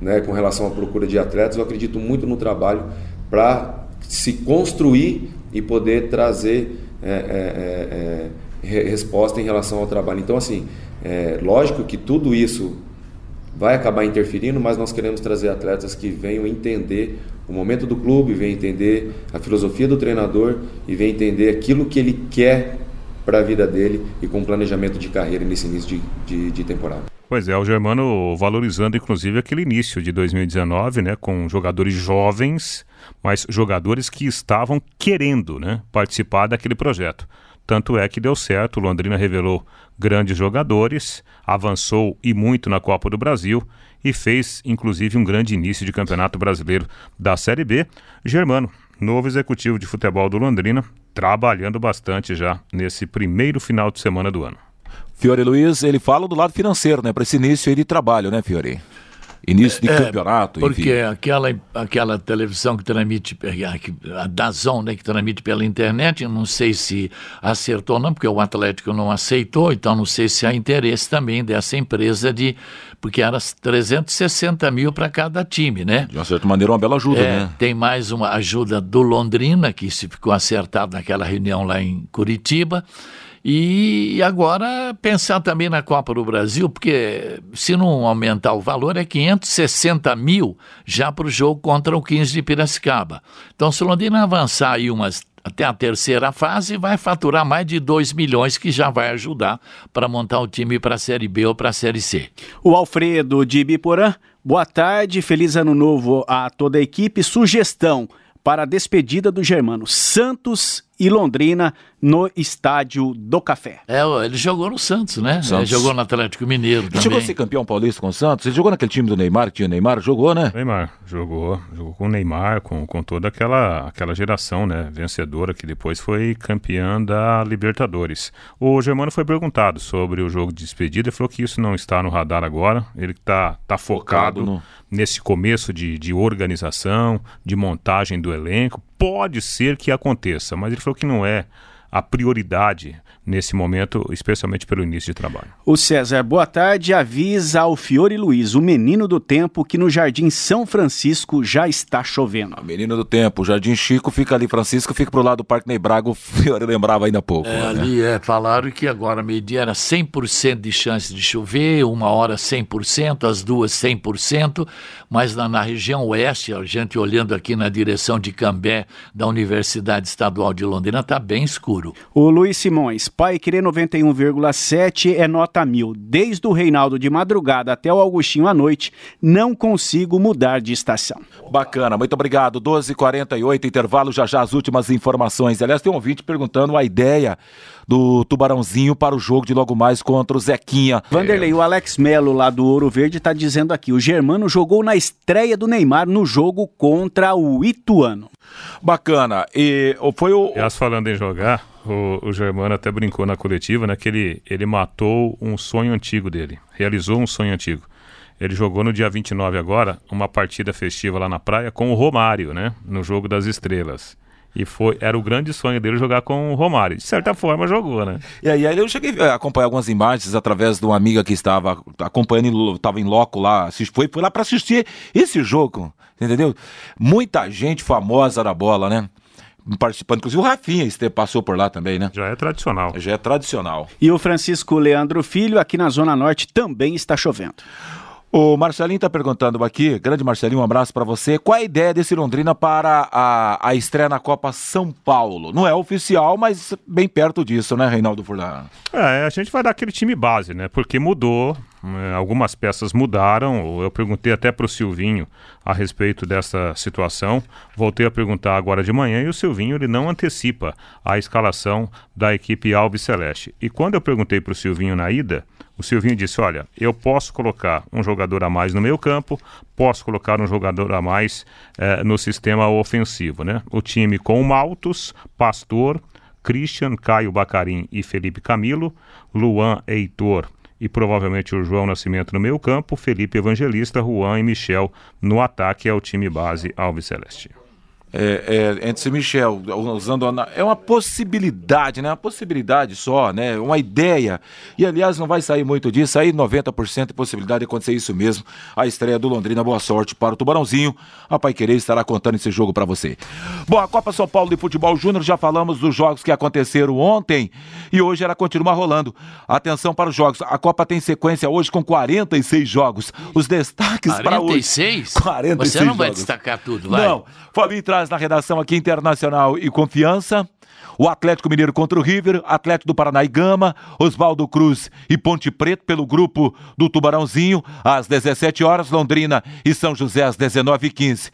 né, com relação à procura de atletas. Eu acredito muito no trabalho para se construir e poder trazer é, é, é, é resposta em relação ao trabalho. Então, assim, é lógico que tudo isso vai acabar interferindo, mas nós queremos trazer atletas que venham entender o momento do clube, venham entender a filosofia do treinador e venham entender aquilo que ele quer para a vida dele e com planejamento de carreira nesse início de, de, de, temporada. Pois é, o Germano valorizando inclusive aquele início de 2019, né, com jogadores jovens, mas jogadores que estavam querendo, né, participar daquele projeto. Tanto é que deu certo, o Londrina revelou grandes jogadores, avançou e muito na Copa do Brasil e fez inclusive um grande início de Campeonato Brasileiro da Série B. Germano, novo executivo de futebol do Londrina, trabalhando bastante já nesse primeiro final de semana do ano. Fiore Luiz, ele fala do lado financeiro, né, para esse início aí de trabalho, né, Fiore? Início de é, campeonato, porque enfim. aquela aquela televisão que transmite a Dazon, né, que transmite pela internet, eu não sei se acertou não, porque o Atlético não aceitou, então não sei se há interesse também dessa empresa de porque era 360 mil para cada time, né? De uma certa maneira uma bela ajuda, é, né? Tem mais uma ajuda do Londrina que se ficou acertado naquela reunião lá em Curitiba. E agora pensar também na Copa do Brasil, porque se não aumentar o valor é 560 mil já para o jogo contra o 15 de Piracicaba. Então, se o Londrina avançar aí umas até a terceira fase, vai faturar mais de 2 milhões, que já vai ajudar para montar o time para a Série B ou para a Série C. O Alfredo de Biporã, boa tarde, feliz ano novo a toda a equipe. Sugestão para a despedida do Germano Santos e Londrina no estádio do Café. É, ele jogou no Santos, né? Santos. Ele jogou no Atlético Mineiro também. chegou a ser campeão paulista com o Santos? Ele jogou naquele time do Neymar, que tinha o Neymar? Jogou, né? Neymar, jogou. Jogou com o Neymar, com, com toda aquela, aquela geração, né? Vencedora, que depois foi campeã da Libertadores. O Germano foi perguntado sobre o jogo de despedida e falou que isso não está no radar agora. Ele está tá focado, focado no... nesse começo de, de organização, de montagem do elenco. Pode ser que aconteça, mas ele falou que não é a prioridade nesse momento, especialmente pelo início de trabalho. O César, boa tarde, avisa ao Fiore Luiz, o menino do tempo, que no Jardim São Francisco já está chovendo. Ah, menino do tempo, o Jardim Chico fica ali, Francisco fica pro lado do Parque Ney Braga, o Fiore lembrava ainda há pouco. É, né? ali é, falaram que agora meio-dia era 100% de chance de chover, uma hora 100%, as duas 100%, mas na, na região oeste, a gente olhando aqui na direção de Cambé, da Universidade Estadual de Londrina, está bem escuro. O Luiz Simões, Pai Querer 91,7 é nota mil. Desde o Reinaldo de madrugada até o Augustinho à noite, não consigo mudar de estação. Bacana, muito obrigado. 12h48, intervalo, já já as últimas informações. Aliás, tem um ouvinte perguntando a ideia do Tubarãozinho para o jogo de logo mais contra o Zequinha. Vanderlei, é. o Alex Melo lá do Ouro Verde está dizendo aqui: o Germano jogou na estreia do Neymar no jogo contra o Ituano. Bacana. E foi o. Aliás, falando em jogar, o, o Germano até brincou na coletiva, né? Que ele, ele matou um sonho antigo dele. Realizou um sonho antigo. Ele jogou no dia 29 agora uma partida festiva lá na praia com o Romário, né? No jogo das estrelas. E foi, era o grande sonho dele jogar com o Romário. De certa forma, jogou, né? E aí, eu cheguei a acompanhar algumas imagens através de uma amiga que estava acompanhando, estava em loco lá, foi, foi lá para assistir esse jogo, entendeu? Muita gente famosa da bola, né? Participando. Inclusive o Rafinha passou por lá também, né? Já é tradicional. Já é tradicional. E o Francisco Leandro Filho, aqui na Zona Norte, também está chovendo. O Marcelinho está perguntando aqui, grande Marcelinho, um abraço para você. Qual é a ideia desse Londrina para a, a estreia na Copa São Paulo? Não é oficial, mas bem perto disso, né, Reinaldo Furlan? É, a gente vai dar aquele time base, né? Porque mudou algumas peças mudaram. Eu perguntei até para o Silvinho a respeito dessa situação. Voltei a perguntar agora de manhã e o Silvinho ele não antecipa a escalação da equipe Alves Celeste. E quando eu perguntei para o Silvinho na ida, o Silvinho disse: Olha, eu posso colocar um jogador a mais no meio campo, posso colocar um jogador a mais eh, no sistema ofensivo. Né? O time com Maltos, Pastor, Christian, Caio Bacarim e Felipe Camilo, Luan Heitor e provavelmente o João Nascimento no meio campo, Felipe Evangelista, Juan e Michel no ataque é o time base Alves Celeste é, é, entre Michel, usando é uma possibilidade, né? Uma possibilidade só, né? Uma ideia. E aliás, não vai sair muito disso, aí 90% de possibilidade de acontecer isso mesmo. A estreia do Londrina, boa sorte para o Tubarãozinho. A Pai Querer estará contando esse jogo para você. Bom, a Copa São Paulo de Futebol Júnior, já falamos dos jogos que aconteceram ontem e hoje ela continua rolando. Atenção para os jogos. A Copa tem sequência hoje com 46 jogos. Os destaques para hoje. 46? 46 Você não jogos. vai destacar tudo, vai. Não. Fabinho traz na redação aqui Internacional e Confiança. O Atlético Mineiro contra o River, Atlético do Paraná e Gama, Oswaldo Cruz e Ponte Preto pelo grupo do Tubarãozinho, às 17 horas, Londrina e São José às 19h15.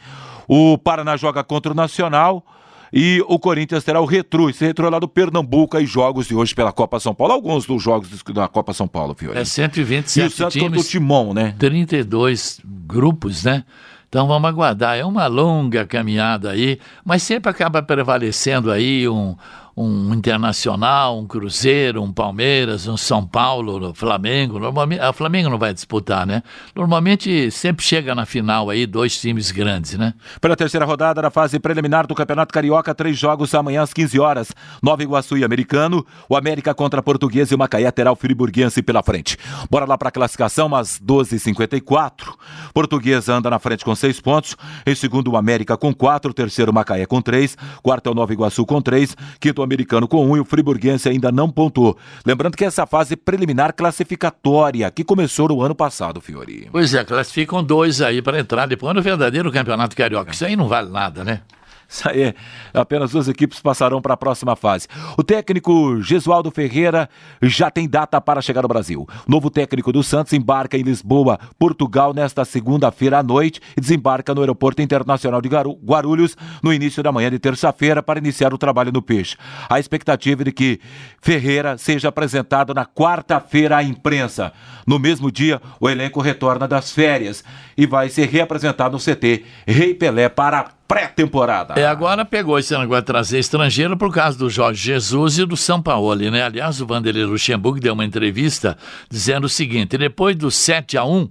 O Paraná joga contra o Nacional e o Corinthians terá o Retro, esse Retro é lá do Pernambuco e jogos de hoje pela Copa São Paulo, alguns dos jogos da Copa São Paulo, Fiore. É 127 e o Santos times, contra o Timon, né? 32 grupos, né? Então vamos aguardar. É uma longa caminhada aí, mas sempre acaba prevalecendo aí um, um Internacional, um Cruzeiro, um Palmeiras, um São Paulo, um Flamengo. Normalmente, a Flamengo não vai disputar, né? Normalmente sempre chega na final aí dois times grandes, né? Pela terceira rodada da fase preliminar do Campeonato Carioca, três jogos amanhã às 15 horas. Nova Iguaçu e Americano, o América contra Português e o Macaé terá o Friburguense pela frente. Bora lá para a classificação, às 12h54. Português anda na frente com seis pontos, em segundo o América com quatro, terceiro o Macaé com três, quarto é o Nova Iguaçu com três, quinto americano com um e o friburguense ainda não pontuou. Lembrando que essa fase preliminar classificatória que começou no ano passado, Fiori. Pois é, classificam dois aí para entrar depois no verdadeiro campeonato carioca. Isso aí não vale nada, né? Isso aí, apenas duas equipes passarão para a próxima fase. O técnico Gesualdo Ferreira já tem data para chegar ao Brasil. Novo técnico do Santos embarca em Lisboa, Portugal, nesta segunda-feira à noite e desembarca no Aeroporto Internacional de Guarulhos no início da manhã de terça-feira para iniciar o trabalho no Peixe. A expectativa é de que Ferreira seja apresentado na quarta-feira à imprensa. No mesmo dia, o elenco retorna das férias e vai ser reapresentado no CT Rei Pelé para pré-temporada. É, agora pegou esse negócio de trazer estrangeiro por causa do Jorge Jesus e do São Paulo, né? Aliás, o Vanderlei Luxemburgo deu uma entrevista dizendo o seguinte: depois do 7 a 1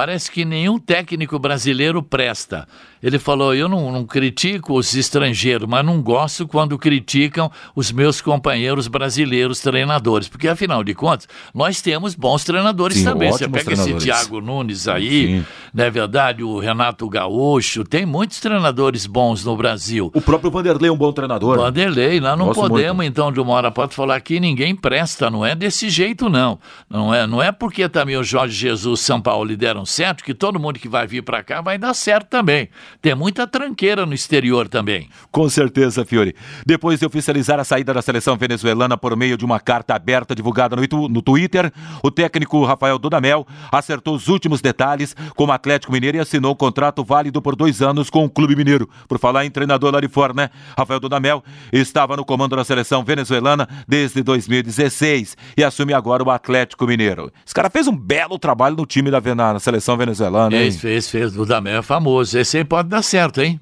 parece que nenhum técnico brasileiro presta. Ele falou: Eu não, não, critico os estrangeiros, mas não gosto quando criticam os meus companheiros brasileiros treinadores, porque afinal de contas, nós temos bons treinadores Sim, também. Você pega esse Thiago Nunes aí, Sim. não é verdade? O Renato Gaúcho, tem muitos treinadores bons no Brasil. O próprio Vanderlei é um bom treinador. Vanderlei, nós não Gosto podemos, muito. então, de uma hora para outra, falar que ninguém presta, não é desse jeito, não. Não é, não é porque também o Jorge Jesus São Paulo deram certo que todo mundo que vai vir para cá vai dar certo também. Tem muita tranqueira no exterior também. Com certeza, Fiore. Depois de oficializar a saída da seleção venezuelana por meio de uma carta aberta divulgada no, no Twitter, o técnico Rafael Dudamel acertou os últimos detalhes com o Atlético Mineiro e assinou um contrato válido por dois anos com o Clube Mineiro. Por falar em treinador lá de fora, né? Rafael Dudamel estava no comando da seleção venezuelana desde 2016 e assume agora o Atlético Mineiro. Esse cara fez um belo trabalho no time da na seleção venezuelana, hein? Fez, fez, fez. Dudamel é famoso. Esse aí pode dar certo, hein?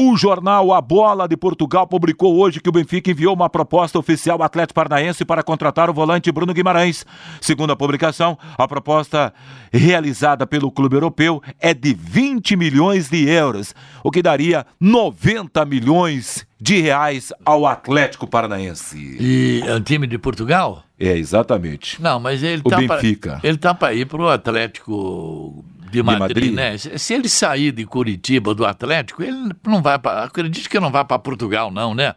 O jornal A Bola de Portugal publicou hoje que o Benfica enviou uma proposta oficial ao Atlético Paranaense para contratar o volante Bruno Guimarães. Segundo a publicação, a proposta realizada pelo clube europeu é de 20 milhões de euros, o que daria 90 milhões de reais ao Atlético Paranaense. E é um time de Portugal? É, exatamente. Não, mas ele o tá Benfica. Pra, ele tá para ir para o Atlético de Madrid, de Madrid, né? Se ele sair de Curitiba, do Atlético, ele não vai para. Acredite que não vai para Portugal, não, né?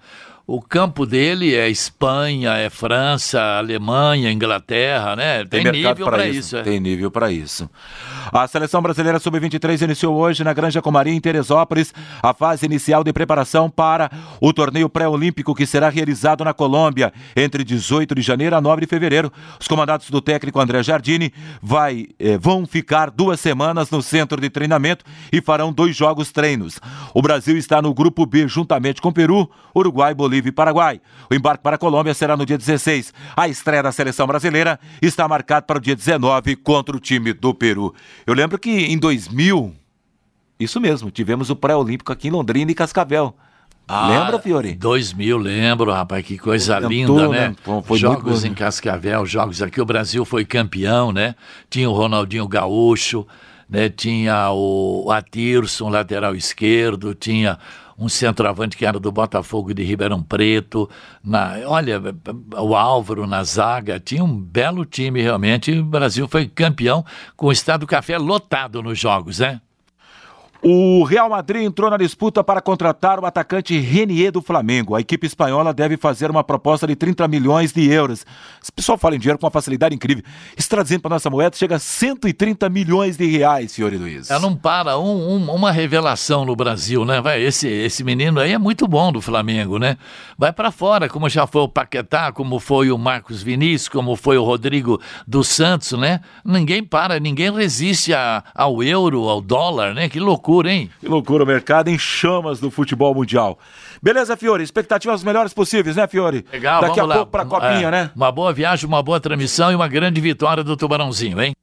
o campo dele é Espanha, é França, Alemanha, Inglaterra, né? Tem, Tem nível para isso. isso é. Tem nível para isso. A seleção brasileira sub-23 iniciou hoje na Granja Comarim, em Teresópolis, a fase inicial de preparação para o torneio pré-olímpico que será realizado na Colômbia entre 18 de janeiro a 9 de fevereiro. Os comandados do técnico André Jardini vai, eh, vão ficar duas semanas no centro de treinamento e farão dois jogos treinos. O Brasil está no grupo B juntamente com Peru, Uruguai, Bolívia e Paraguai. O embarque para a Colômbia será no dia 16. A estreia da seleção brasileira está marcada para o dia 19 contra o time do Peru. Eu lembro que em 2000, isso mesmo, tivemos o pré-olímpico aqui em Londrina e Cascavel. Ah, Lembra, Fiore? 2000, lembro, rapaz, que coisa linda, né? né? Foi jogos em Cascavel, jogos aqui, o Brasil foi campeão, né? Tinha o Ronaldinho Gaúcho, né? Tinha o Atirson, lateral esquerdo, tinha um centroavante que era do Botafogo de Ribeirão Preto, na, olha, o Álvaro na zaga, tinha um belo time realmente, o Brasil foi campeão com o Estado Café lotado nos jogos, né? O Real Madrid entrou na disputa para contratar o atacante Renier do Flamengo. A equipe espanhola deve fazer uma proposta de 30 milhões de euros. Esse pessoal fala em dinheiro com uma facilidade incrível. Isso traduzindo para nossa moeda, chega a 130 milhões de reais, senhor Luiz. É, não para um, um, uma revelação no Brasil, né? Vai, esse, esse menino aí é muito bom do Flamengo, né? Vai para fora, como já foi o Paquetá, como foi o Marcos Vinícius, como foi o Rodrigo dos Santos, né? Ninguém para, ninguém resiste a, ao euro, ao dólar, né? Que loucura loucura, hein? Que loucura, o mercado em chamas do futebol mundial. Beleza, Fiore? Expectativas melhores possíveis, né, Fiore? Legal, Daqui a lá. pouco pra Copinha, é, né? Uma boa viagem, uma boa transmissão e uma grande vitória do Tubarãozinho, hein?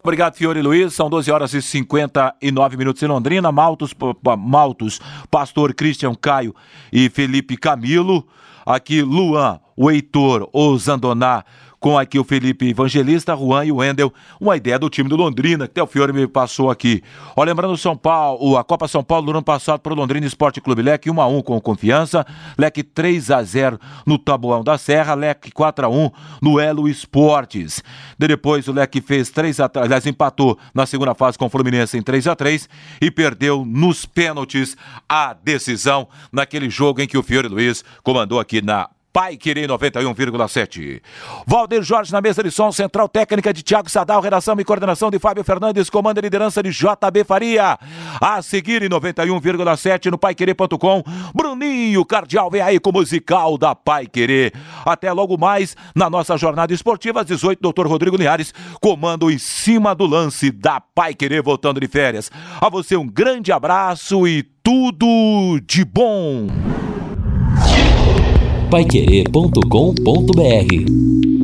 Obrigado, Fiore Luiz. São 12 horas e 59 minutos em Londrina. Maltos, Maltos, Pastor Christian Caio e Felipe Camilo. Aqui, Luan, o Heitor, o Zandoná com aqui o Felipe Evangelista, Juan e o Wendel, uma ideia do time do Londrina, que até o Fiore me passou aqui. Ó, lembrando São Paulo, a Copa São Paulo do ano passado para o Londrina Esporte Clube Leque 1 a 1 com confiança, Leque 3 a 0 no Taboão da Serra, Leque 4 a 1 no Elo Esportes. depois o Leque fez 3 a 3, aliás, empatou na segunda fase com o Fluminense em 3 a 3 e perdeu nos pênaltis a decisão naquele jogo em que o Fiore Luiz comandou aqui na Pai Querer 91,7. Valdir Jorge na mesa de som, central técnica de Thiago Sadal, redação e coordenação de Fábio Fernandes, comando e liderança de JB Faria. A seguir em 91,7 no paiquerer.com. Bruninho Cardial vem aí com o musical da Pai Querer. Até logo mais na nossa jornada esportiva às 18, doutor Rodrigo Linhares, comando em cima do lance da Pai Querer voltando de férias. A você um grande abraço e tudo de bom paiquerê.com.br